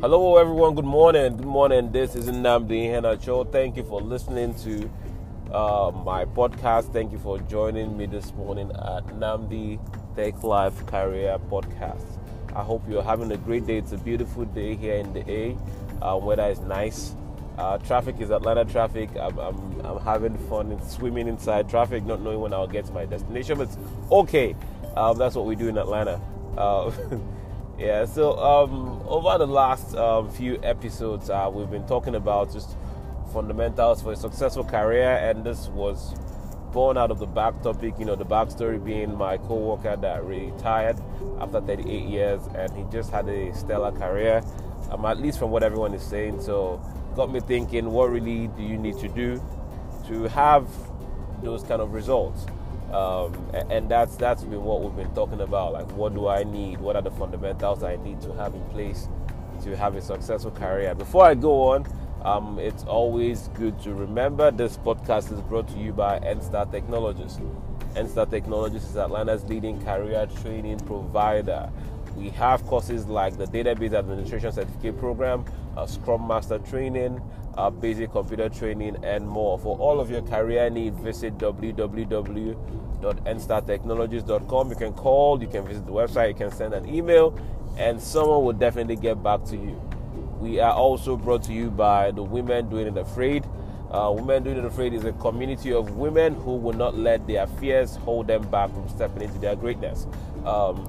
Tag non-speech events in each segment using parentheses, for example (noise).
Hello, everyone. Good morning. Good morning. This is Nnamdi Iheanacho. Thank you for listening to uh, my podcast. Thank you for joining me this morning at Nnamdi Tech Life Career Podcast. I hope you're having a great day. It's a beautiful day here in the A. Uh, weather is nice. Uh, traffic is Atlanta traffic. I'm, I'm, I'm having fun in swimming inside traffic, not knowing when I'll get to my destination, but it's okay. Um, that's what we do in Atlanta. (laughs) Yeah, so um, over the last um, few episodes, uh, we've been talking about just fundamentals for a successful career, and this was born out of the back topic. You know, the backstory being my co-worker that retired after 38 years, and he just had a stellar career, um, at least from what everyone is saying. So, got me thinking, what really do you need to do to have those kind of results? Um, and that's that's been what we've been talking about. Like, what do I need? What are the fundamentals I need to have in place to have a successful career? Before I go on, um, it's always good to remember this podcast is brought to you by NSTAR Technologies. NSTAR Technologies is Atlanta's leading career training provider. We have courses like the Database Administration Certificate Program, uh, Scrum Master Training, uh, basic computer training, and more. For all of your career needs, visit www.nstartechnologies.com. You can call, you can visit the website, you can send an email, and someone will definitely get back to you. We are also brought to you by the Women Doing It Afraid. Uh, women Doing It Afraid is a community of women who will not let their fears hold them back from stepping into their greatness. Um,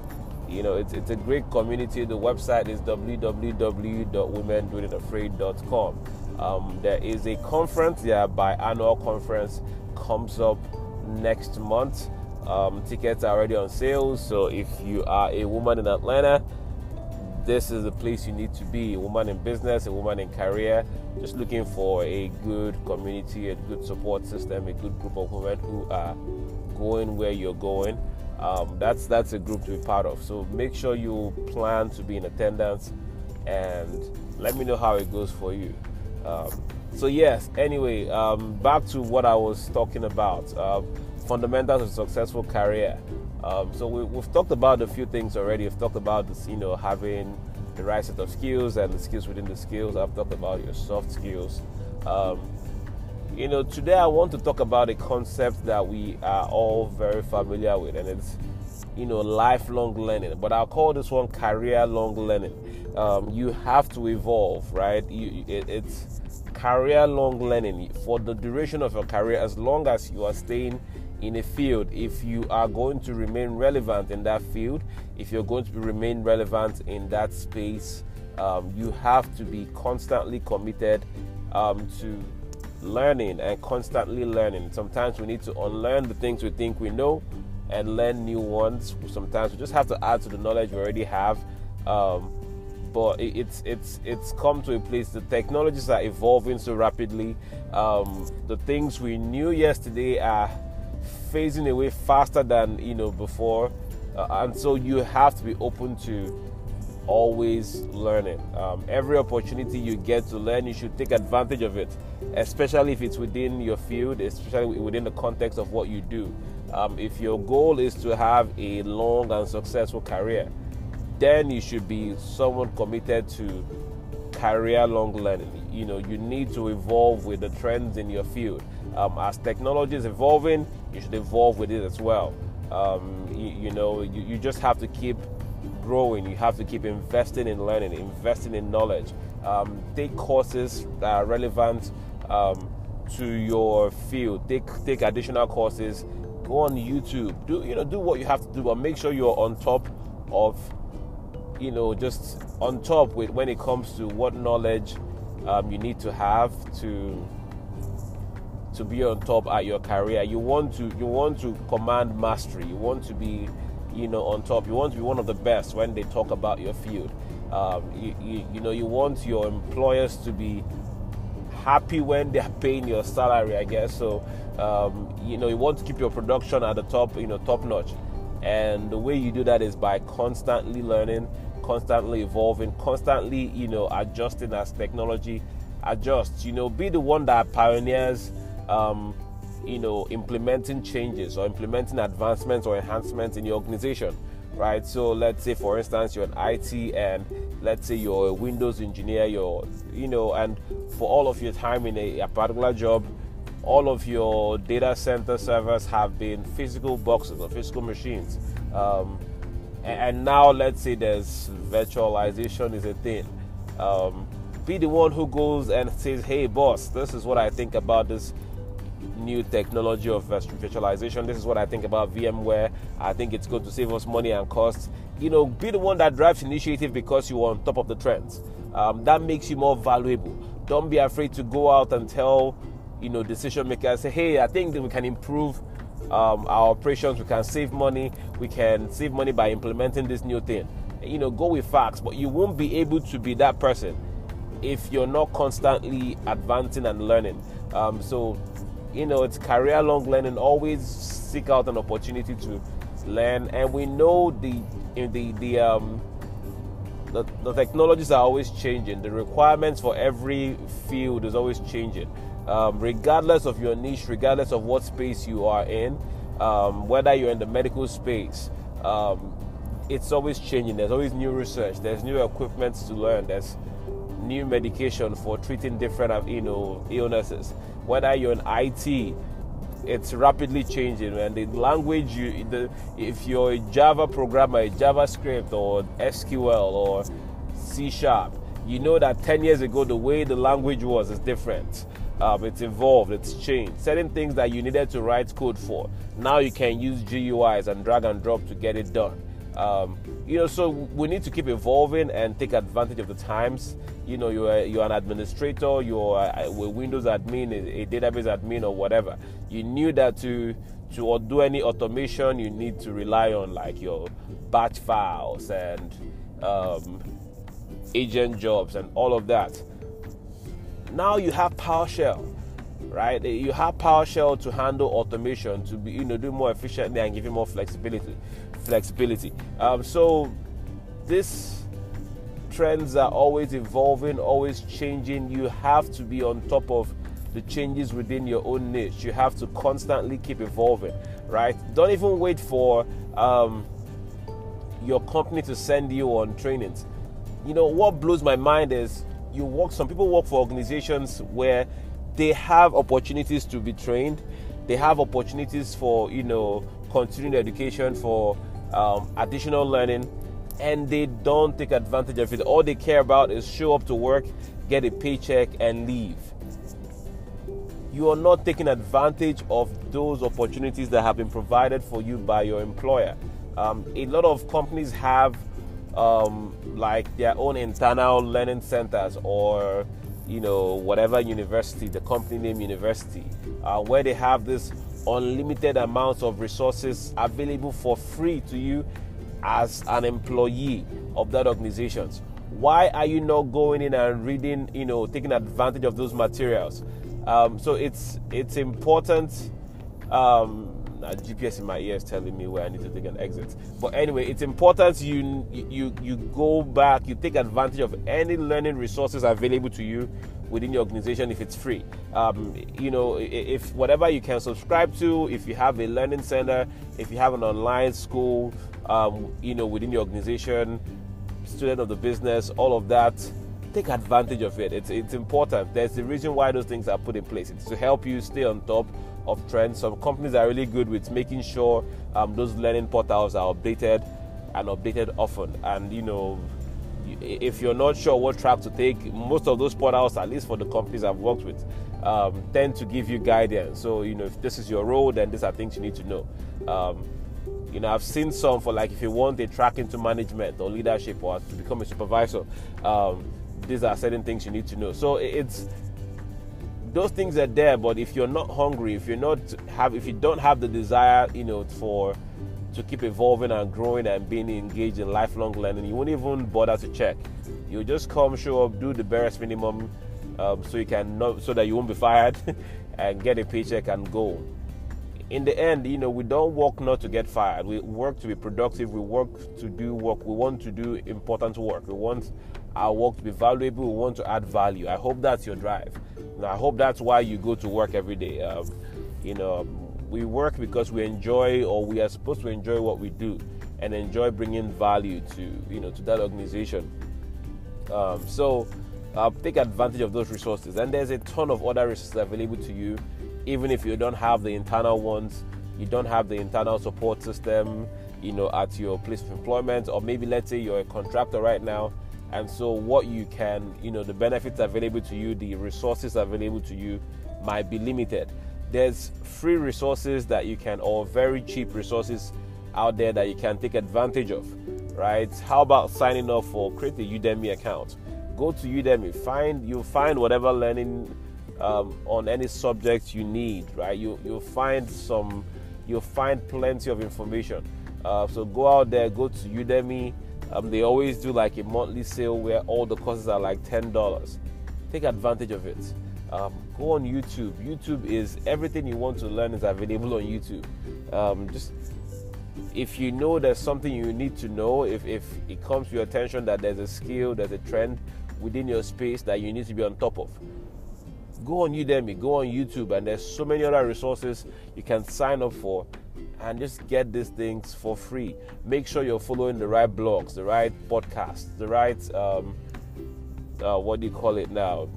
you know, it's, it's a great community. The website is www.womendoingitafraid.com. Um, there is a conference, yeah, biannual conference comes up next month. Um, tickets are already on sale, so if you are a woman in Atlanta, this is the place you need to be. A woman in business, a woman in career, just looking for a good community, a good support system, a good group of women who are going where you're going. Um, that's that's a group to be part of. So make sure you plan to be in attendance, and let me know how it goes for you. Um, so yes. Anyway, um, back to what I was talking about. Uh, fundamentals of successful career. Um, so we, have talked about a few things already. We've talked about this, you know, having the right set of skills and the skills within the skills. I've talked about your soft skills. Um, you know, today I want to talk about a concept that we are all very familiar with, and it's you know lifelong learning. But I'll call this one career long learning. Um, you have to evolve, right? You, it, it's career long learning for the duration of your career, as long as you are staying in a field. If you are going to remain relevant in that field, if you're going to remain relevant in that space, um, you have to be constantly committed um, to learning and constantly learning. Sometimes we need to unlearn the things we think we know and learn new ones. Sometimes we just have to add to the knowledge we already have. Um, but it's it's it's come to a place. The technologies are evolving so rapidly. Um, the things we knew yesterday are phasing away faster than you know before, uh, and so you have to be open to always learning. Um, every opportunity you get to learn, you should take advantage of it, especially if it's within your field, especially within the context of what you do. Um, if your goal is to have a long and successful career, then you should be someone committed to career long learning. You know, you need to evolve with the trends in your field. Um, as technology is evolving, you should evolve with it as well. Um, you, you, know, you, you just have to keep growing, you have to keep investing in learning, investing in knowledge. Um, take courses that are relevant um, to your field. Take take additional courses. Go on YouTube. Do you know do what you have to do, but make sure you're on top of you know just on top with when it comes to what knowledge um, you need to have to to be on top at your career. You want to you want to command mastery. You want to be you know on top. You want to be one of the best when they talk about your field. Um, you, you, you know you want your employers to be happy when they're paying your salary. I guess so. Um, you know you want to keep your production at the top. You know top notch. And the way you do that is by constantly learning, constantly evolving, constantly you know adjusting as technology adjusts. You know be the one that pioneers. Um, you know, implementing changes or implementing advancements or enhancements in your organization. Right? So let's say, for instance, you're an IT and let's say you're a Windows engineer, you're, you know, and for all of your time in a, a particular job, all of your data center servers have been physical boxes or physical machines. Um, and, and, now let's say there's virtualization is a thing. Um, be the one who goes and says, "Hey, boss, this is what I think about this new technology of virtualization. This is what I think about VMware. I think it's going to save us money and costs. You know, be the one that drives initiative because you're on top of the trends. Um, that makes you more valuable. Don't be afraid to go out and tell, you know, decision makers, say, hey, I think that we can improve um, our operations. We can save money. We can save money by implementing this new thing. You know, go with facts, but you won't be able to be that person if you're not constantly advancing and learning. Um, so you know, it's career long learning. Always seek out an opportunity to learn, and we know the the the um the, the technologies are always changing. The requirements for every field is always changing, um, regardless of your niche, regardless of what space you are in, um, whether you're in the medical space. Um, it's always changing. There's always new research. There's new equipment to learn. There's new medication for treating different you know illnesses. Whether you're in IT, it's rapidly changing and the language you the, if you're a java programmer a javascript or sql or c sharp you know that 10 years ago the way the language was is different. Um, it's evolved it's changed. Certain things that you needed to write code for now you can use guis and drag and drop to get it done um, you know, so we need to keep evolving and take advantage of the times. You know, you're you're an administrator, you're a, a Windows admin, a, a, database admin, or whatever. You knew that to to do any automation, you need to rely on like your batch files and um, agent jobs and all of that. Now you have PowerShell right? You have PowerShell to handle automation to be, you know, do more efficiently and give you more flexibility flexibility. Um, so these trends are always evolving, always changing. You have to be on top of the changes within your own niche. You have to constantly keep evolving, right? Don't even wait for um, your company to send you on trainings. You know what blows my mind is you work. Some people work for organizations where they have opportunities to be trained. They have opportunities for you know continuing education for um, additional learning, and they don't take advantage of it. All they care about is show up to work, get a paycheck, and leave. You are not taking advantage of those opportunities that have been provided for you by your employer. Um, a lot of companies have um, like their own internal learning centers or you know whatever university the company name university uh, where they have this unlimited amounts of resources available for free to you as an employee of that organization. Why are you not going in and reading, you know, taking advantage of those materials? Um, so it's it's important. Um, GPS in my ear is telling me where I need to take an exit. But anyway, it's important you you you go back, you take advantage of any learning resources available to you within your organization if it's free. Um, you know, if whatever you can subscribe to, if you have a learning center, if you have an online school, um, you know, within your organization, student of the business, all of that, take advantage of it. It's, it's important. There's the reason why those things are put in place. It's to help you stay on top of trends. Some companies are really good with making sure um, those learning portals are updated and updated often. And, you know, if you're not sure what track to take, most of those portals, at least for the companies I've worked with, um, tend to give you guidance. So, you know, if this is your road, then these are things you need to know. Um, you know, I've seen some for like if you want a track into management or leadership or to become a supervisor, um, these are certain things you need to know. So it's those things are there, but if you're not hungry, if you're not have, if you don't have the desire, you know, for to keep evolving and growing and being engaged in lifelong learning, you won't even bother to check. You just come, show up, do the barest minimum, um, so you can not, so that you won't be fired, (laughs) and get a paycheck and go. In the end, you know, we don't work not to get fired. We work to be productive. We work to do work. We want to do important work. We want our work to be valuable. We want to add value. I hope that's your drive. I hope that's why you go to work every day. Um, you know, we work because we enjoy or we are supposed to enjoy what we do and enjoy bringing value to you know to that organization. Um, so uh, take advantage of those resources, and there's a ton of other resources available to you, even if you don't have the internal ones. You don't have the internal support system, you know, at your place of employment, or maybe let's say you're a contractor right now and so what you can you know the benefits available to you the resources available to you might be limited. There's free resources that you can or very cheap resources out there that you can take advantage of right? How about signing up for create a udemy account? Go to udemy find you'll find whatever learning um, on any subject you need right? You, you'll find some you'll find plenty of information. Uh, so go out there go to udemy um, they always do like a monthly sale where all the courses are like $10. Take advantage of it. Um, go on YouTube. YouTube is everything you want to learn is available on YouTube. Um, just if you know there's something you need to know, if, if it comes to your attention that there's a skill, there's a trend within your space that you need to be on top of, go on Udemy, go on YouTube, and there's so many other resources you can sign up for and just get these things for free. Make sure you're following the right blogs, the right podcasts, the right um, uh, what do you call it now?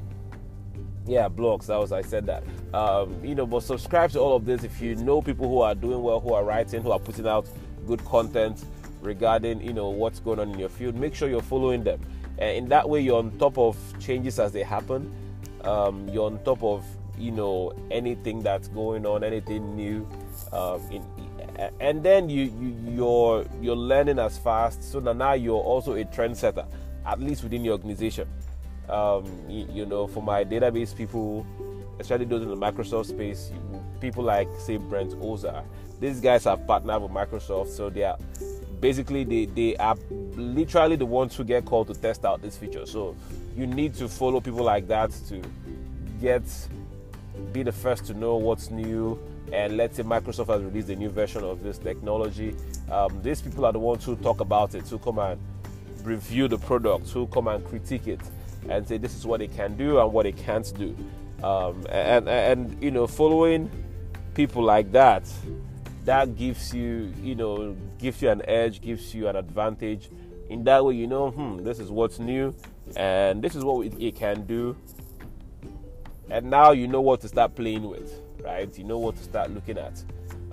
Yeah, blogs. That was I said that. Um, you know, but subscribe to all of this if you know people who are doing well, who are writing, who are putting out good content regarding you know what's going on in your field. Make sure you're following them, and in that way you're on top of changes as they happen. Um, you're on top of you know anything that's going on, anything new. Um, in, and then you, you you're you're learning as fast. So now you're also a trendsetter at least within your organization. Um, you, you, know for my database people especially those in the microsoft space people like say Brent Ozar these guys have partnered with microsoft. So they are basically they, they are literally the ones who get called to test out this feature. So you need to follow people like that to get be the first to know what's new and let's say Microsoft has released a new version of this technology, um, these people are the ones who talk about it, who come and review the product, who come and critique it, and say this is what it can do and what it can't do. Um, and, and, you know, following people like that, that gives you, you know, gives you an edge, gives you an advantage. In that way, you know, hmm, this is what's new, and this is what it can do. And now you know what to start playing with right? You know what to start looking at.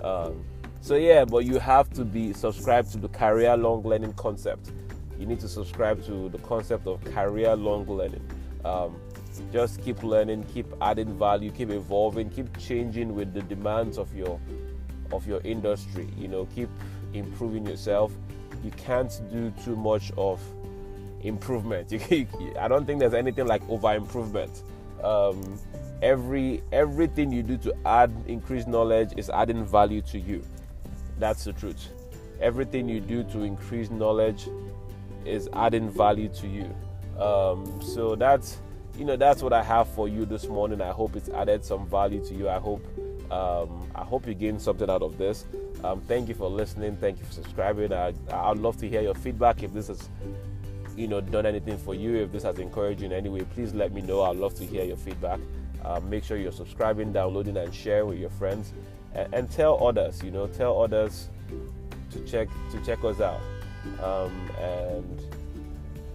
Um, so yeah, but you have to be subscribed to the career long learning concept. You need to subscribe to the concept of career long learning. Um, just keep learning, keep adding value, keep evolving, keep changing with the demands of your of your industry. You know, keep improving yourself. You can't do too much of improvement. (laughs) I don't think there's anything like over improvement. Um, every everything you do to add increased knowledge is adding value to you. That's the truth. Everything you do to increase knowledge is adding value to you. Um, so that's you know that's what i have for you this morning. I hope it's added some value to you. I hope um, i hope you gained something out of this. Um, thank you for listening. Thank you for subscribing. I, i'd love to hear your feedback if this has you know done anything for you if this has encouraged you in any way. Please let me know. I'd love to hear your feedback uh, make sure you're subscribing, downloading, and share with your friends, and, and, tell others. You know, tell others to check to check us out. Um, and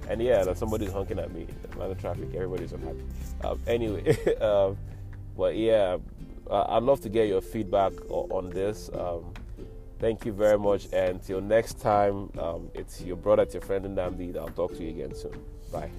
and yeah, that somebody's honking at me. A lot of traffic. Everybody's unhappy. Um, anyway, (laughs) um, but yeah, I'd love to get your feedback on this. Um, thank you very much. And till next time, um, it's your brother, it's your friend, and Nnamdi. I'll talk to you again soon. Bye.